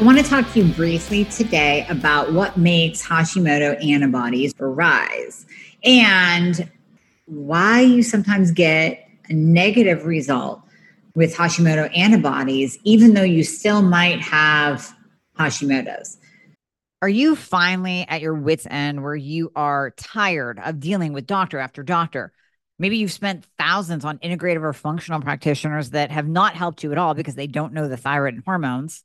I want to talk to you briefly today about what makes Hashimoto antibodies arise and why you sometimes get a negative result with Hashimoto antibodies, even though you still might have Hashimoto's. Are you finally at your wits' end where you are tired of dealing with doctor after doctor? Maybe you've spent thousands on integrative or functional practitioners that have not helped you at all because they don't know the thyroid and hormones.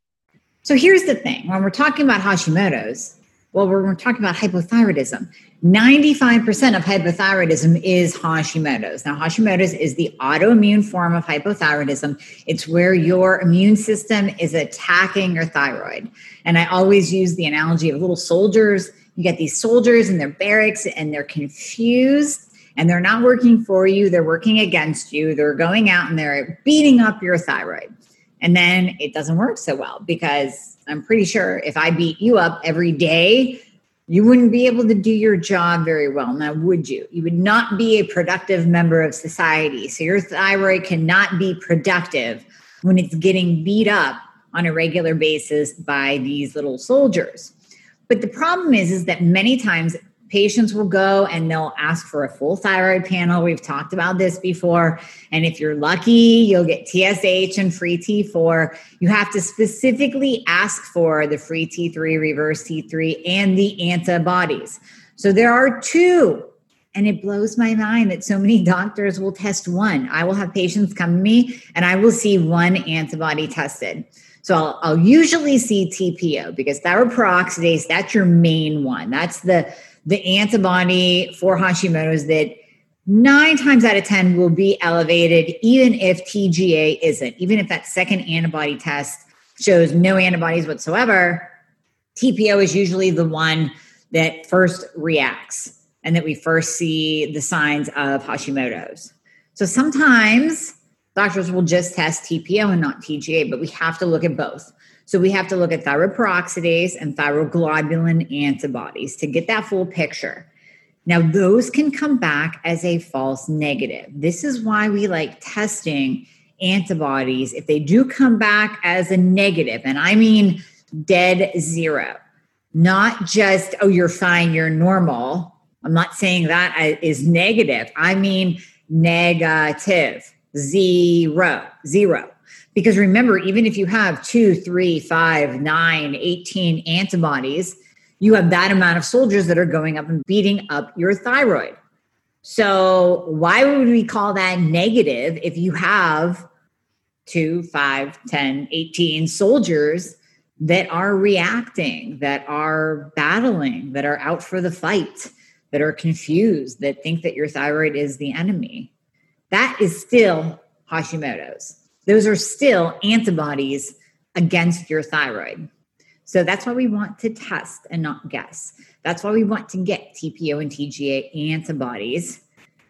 So here's the thing when we're talking about Hashimoto's, well, we're, we're talking about hypothyroidism. 95% of hypothyroidism is Hashimoto's. Now, Hashimoto's is the autoimmune form of hypothyroidism. It's where your immune system is attacking your thyroid. And I always use the analogy of little soldiers you get these soldiers in their barracks and they're confused and they're not working for you, they're working against you. They're going out and they're beating up your thyroid. And then it doesn't work so well because I'm pretty sure if I beat you up every day, you wouldn't be able to do your job very well. Now, would you? You would not be a productive member of society. So your thyroid cannot be productive when it's getting beat up on a regular basis by these little soldiers. But the problem is, is that many times patients will go and they'll ask for a full thyroid panel. We've talked about this before. And if you're lucky, you'll get TSH and free T4. You have to specifically ask for the free T3, reverse T3, and the antibodies. So there are two. And it blows my mind that so many doctors will test one. I will have patients come to me and I will see one antibody tested. So I'll, I'll usually see TPO because thyroid peroxidase, that's your main one. That's the, the antibody for Hashimoto's that nine times out of 10 will be elevated, even if TGA isn't. Even if that second antibody test shows no antibodies whatsoever, TPO is usually the one that first reacts and that we first see the signs of Hashimoto's. So sometimes Doctors will just test TPO and not TGA, but we have to look at both. So we have to look at thyroid peroxidase and thyroglobulin antibodies to get that full picture. Now, those can come back as a false negative. This is why we like testing antibodies if they do come back as a negative, and I mean dead zero, not just, oh, you're fine, you're normal. I'm not saying that is negative. I mean negative zero, zero. Because remember, even if you have two, three, five, nine, 18 antibodies, you have that amount of soldiers that are going up and beating up your thyroid. So, why would we call that negative if you have two, five, 10, 18 soldiers that are reacting, that are battling, that are out for the fight, that are confused, that think that your thyroid is the enemy? that is still Hashimoto's. Those are still antibodies against your thyroid. So that's why we want to test and not guess. That's why we want to get TPO and TGA antibodies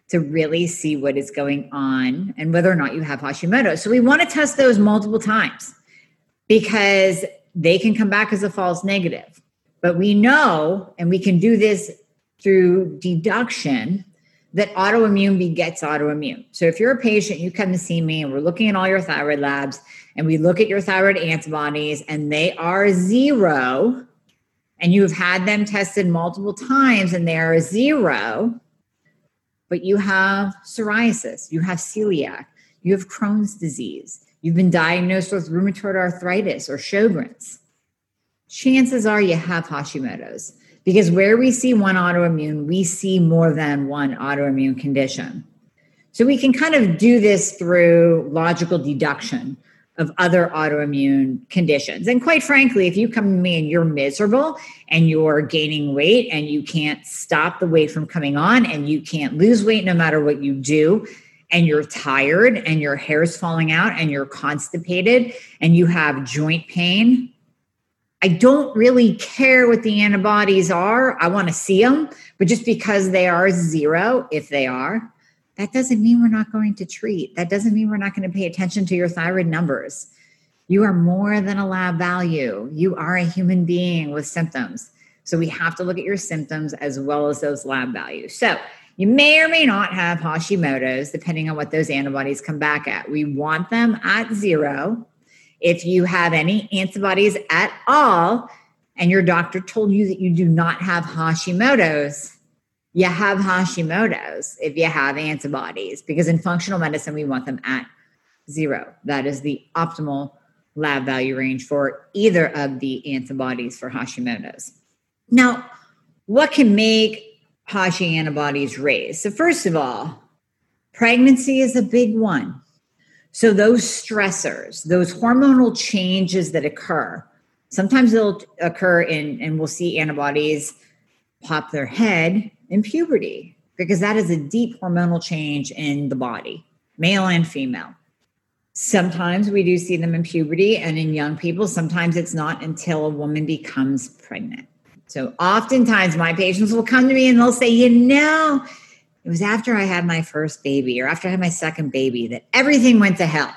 to really see what is going on and whether or not you have Hashimoto. So we want to test those multiple times because they can come back as a false negative. But we know, and we can do this through deduction, that autoimmune begets autoimmune. So if you're a patient, you come to see me and we're looking at all your thyroid labs and we look at your thyroid antibodies and they are zero, and you have had them tested multiple times and they are zero, but you have psoriasis, you have celiac, you have Crohn's disease, you've been diagnosed with rheumatoid arthritis or Sjogren's, chances are you have Hashimoto's because where we see one autoimmune, we see more than one autoimmune condition. So we can kind of do this through logical deduction of other autoimmune conditions. And quite frankly, if you come to me and you're miserable and you're gaining weight and you can't stop the weight from coming on and you can't lose weight no matter what you do, and you're tired and your hair's falling out and you're constipated and you have joint pain, I don't really care what the antibodies are. I want to see them, but just because they are zero, if they are, that doesn't mean we're not going to treat. That doesn't mean we're not going to pay attention to your thyroid numbers. You are more than a lab value. You are a human being with symptoms. So we have to look at your symptoms as well as those lab values. So you may or may not have Hashimoto's, depending on what those antibodies come back at. We want them at zero. If you have any antibodies at all, and your doctor told you that you do not have Hashimoto's, you have Hashimoto's if you have antibodies, because in functional medicine, we want them at zero. That is the optimal lab value range for either of the antibodies for Hashimoto's. Now, what can make Hashi antibodies raise? So, first of all, pregnancy is a big one. So, those stressors, those hormonal changes that occur, sometimes they'll occur in, and we'll see antibodies pop their head in puberty because that is a deep hormonal change in the body, male and female. Sometimes we do see them in puberty and in young people. Sometimes it's not until a woman becomes pregnant. So oftentimes my patients will come to me and they'll say, you know, it was after I had my first baby or after I had my second baby that everything went to hell.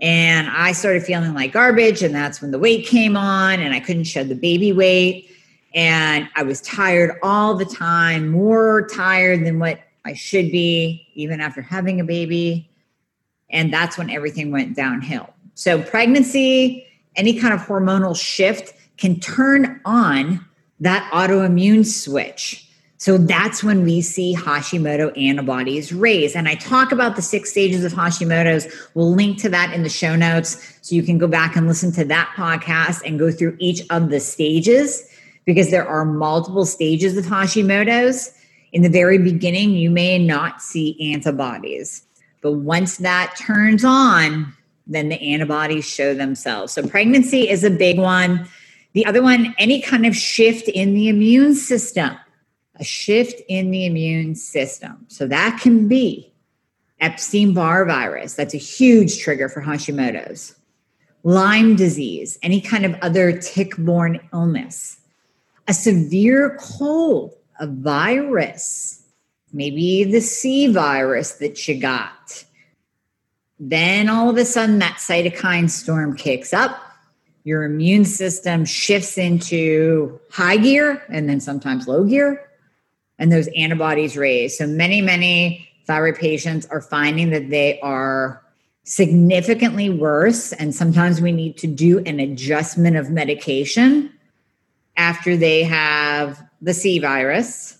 And I started feeling like garbage. And that's when the weight came on and I couldn't shed the baby weight and I was tired all the time, more tired than what I should be, even after having a baby. And that's when everything went downhill. So, pregnancy, any kind of hormonal shift can turn on that autoimmune switch. So that's when we see Hashimoto antibodies raise. And I talk about the six stages of Hashimoto's. We'll link to that in the show notes so you can go back and listen to that podcast and go through each of the stages because there are multiple stages of Hashimoto's. In the very beginning, you may not see antibodies, but once that turns on, then the antibodies show themselves. So, pregnancy is a big one. The other one, any kind of shift in the immune system, a shift in the immune system. So, that can be Epstein Barr virus. That's a huge trigger for Hashimoto's. Lyme disease, any kind of other tick borne illness a severe cold, a virus, maybe the C virus that you got. Then all of a sudden, that cytokine storm kicks up. Your immune system shifts into high gear and then sometimes low gear, and those antibodies raise. So, many, many thyroid patients are finding that they are significantly worse. And sometimes we need to do an adjustment of medication after they have the C virus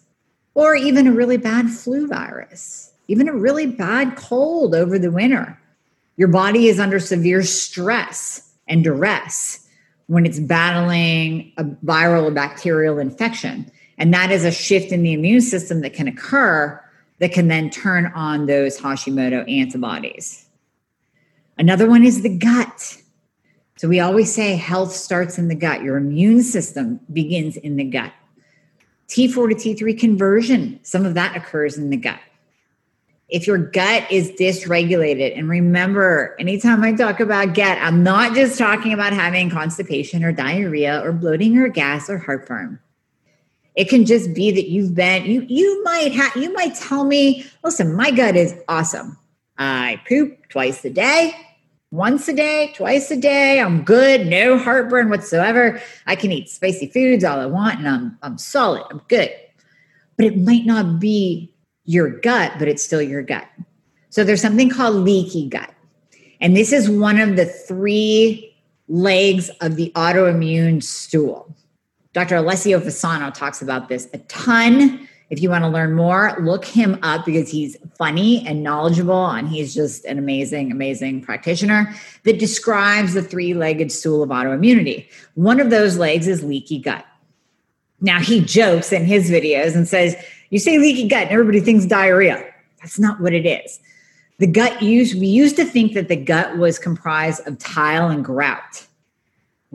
or even a really bad flu virus, even a really bad cold over the winter. Your body is under severe stress and duress when it's battling a viral or bacterial infection. And that is a shift in the immune system that can occur that can then turn on those Hashimoto antibodies. Another one is the gut. So we always say health starts in the gut. Your immune system begins in the gut. T4 to T3 conversion, some of that occurs in the gut. If your gut is dysregulated, and remember, anytime I talk about gut, I'm not just talking about having constipation or diarrhea or bloating or gas or heartburn. It can just be that you've been, you you might have you might tell me, listen, my gut is awesome. I poop twice a day once a day, twice a day. I'm good, no heartburn whatsoever. I can eat spicy foods all I want and I'm I'm solid. I'm good. But it might not be your gut, but it's still your gut. So there's something called leaky gut. And this is one of the three legs of the autoimmune stool. Dr. Alessio Fasano talks about this a ton. If you want to learn more, look him up because he's funny and knowledgeable, and he's just an amazing, amazing practitioner that describes the three legged stool of autoimmunity. One of those legs is leaky gut. Now, he jokes in his videos and says, You say leaky gut, and everybody thinks diarrhea. That's not what it is. The gut used, we used to think that the gut was comprised of tile and grout,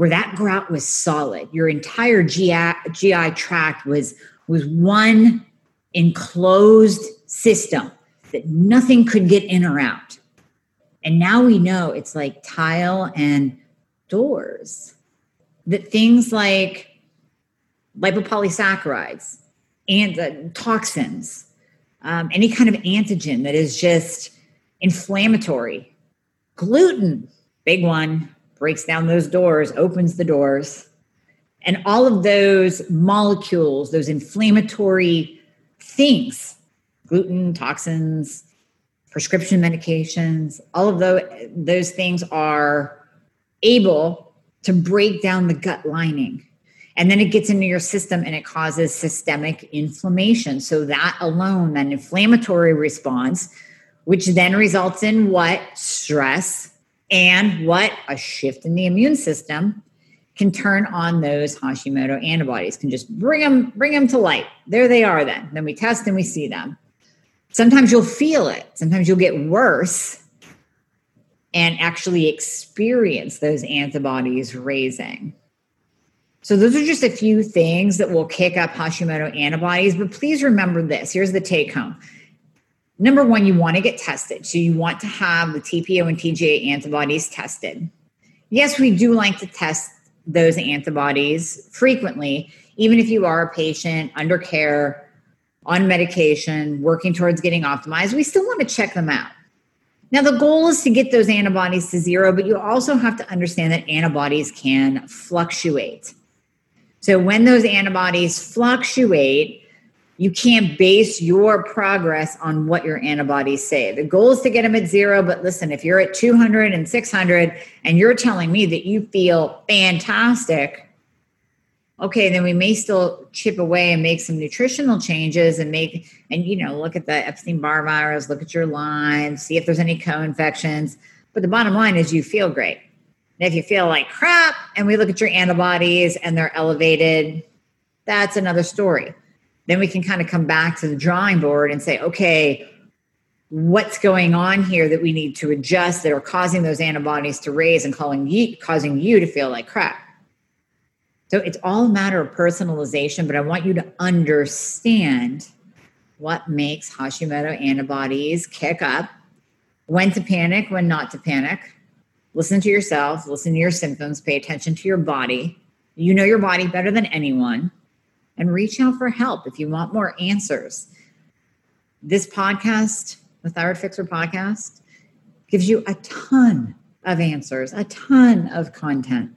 where that grout was solid. Your entire GI, GI tract was was one enclosed system that nothing could get in or out. And now we know it's like tile and doors. That things like lipopolysaccharides and uh, toxins, um, any kind of antigen that is just inflammatory, gluten, big one, breaks down those doors, opens the doors. And all of those molecules, those inflammatory things, gluten, toxins, prescription medications, all of those, those things are able to break down the gut lining. And then it gets into your system and it causes systemic inflammation. So, that alone, that inflammatory response, which then results in what? Stress and what? A shift in the immune system can turn on those Hashimoto antibodies, can just bring them, bring them to light. There they are then. Then we test and we see them. Sometimes you'll feel it. Sometimes you'll get worse and actually experience those antibodies raising. So those are just a few things that will kick up Hashimoto antibodies, but please remember this. Here's the take home. Number one, you want to get tested. So you want to have the TPO and TGA antibodies tested. Yes, we do like to test those antibodies frequently, even if you are a patient under care, on medication, working towards getting optimized, we still want to check them out. Now, the goal is to get those antibodies to zero, but you also have to understand that antibodies can fluctuate. So, when those antibodies fluctuate, you can't base your progress on what your antibodies say. The goal is to get them at zero, but listen, if you're at 200 and 600 and you're telling me that you feel fantastic, okay, then we may still chip away and make some nutritional changes and make, and you know, look at the Epstein Barr virus, look at your lines, see if there's any co infections. But the bottom line is you feel great. And if you feel like crap and we look at your antibodies and they're elevated, that's another story then we can kind of come back to the drawing board and say, okay, what's going on here that we need to adjust that are causing those antibodies to raise and calling you, causing you to feel like crap. So it's all a matter of personalization, but I want you to understand what makes Hashimoto antibodies kick up, when to panic, when not to panic. Listen to yourself, listen to your symptoms, pay attention to your body. You know your body better than anyone and reach out for help if you want more answers. This podcast, the Thyroid Fixer podcast, gives you a ton of answers, a ton of content.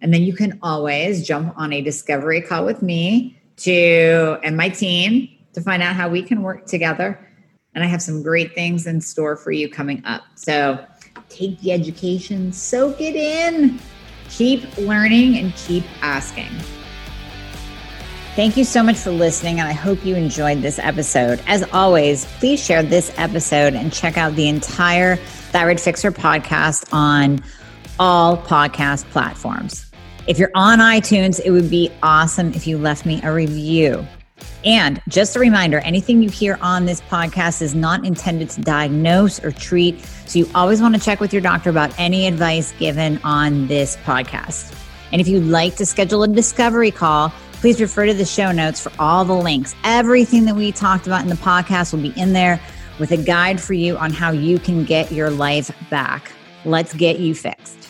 And then you can always jump on a discovery call with me to and my team to find out how we can work together. And I have some great things in store for you coming up. So take the education, soak it in, keep learning, and keep asking. Thank you so much for listening, and I hope you enjoyed this episode. As always, please share this episode and check out the entire Thyroid Fixer podcast on all podcast platforms. If you're on iTunes, it would be awesome if you left me a review. And just a reminder anything you hear on this podcast is not intended to diagnose or treat. So you always want to check with your doctor about any advice given on this podcast. And if you'd like to schedule a discovery call, Please refer to the show notes for all the links. Everything that we talked about in the podcast will be in there with a guide for you on how you can get your life back. Let's get you fixed.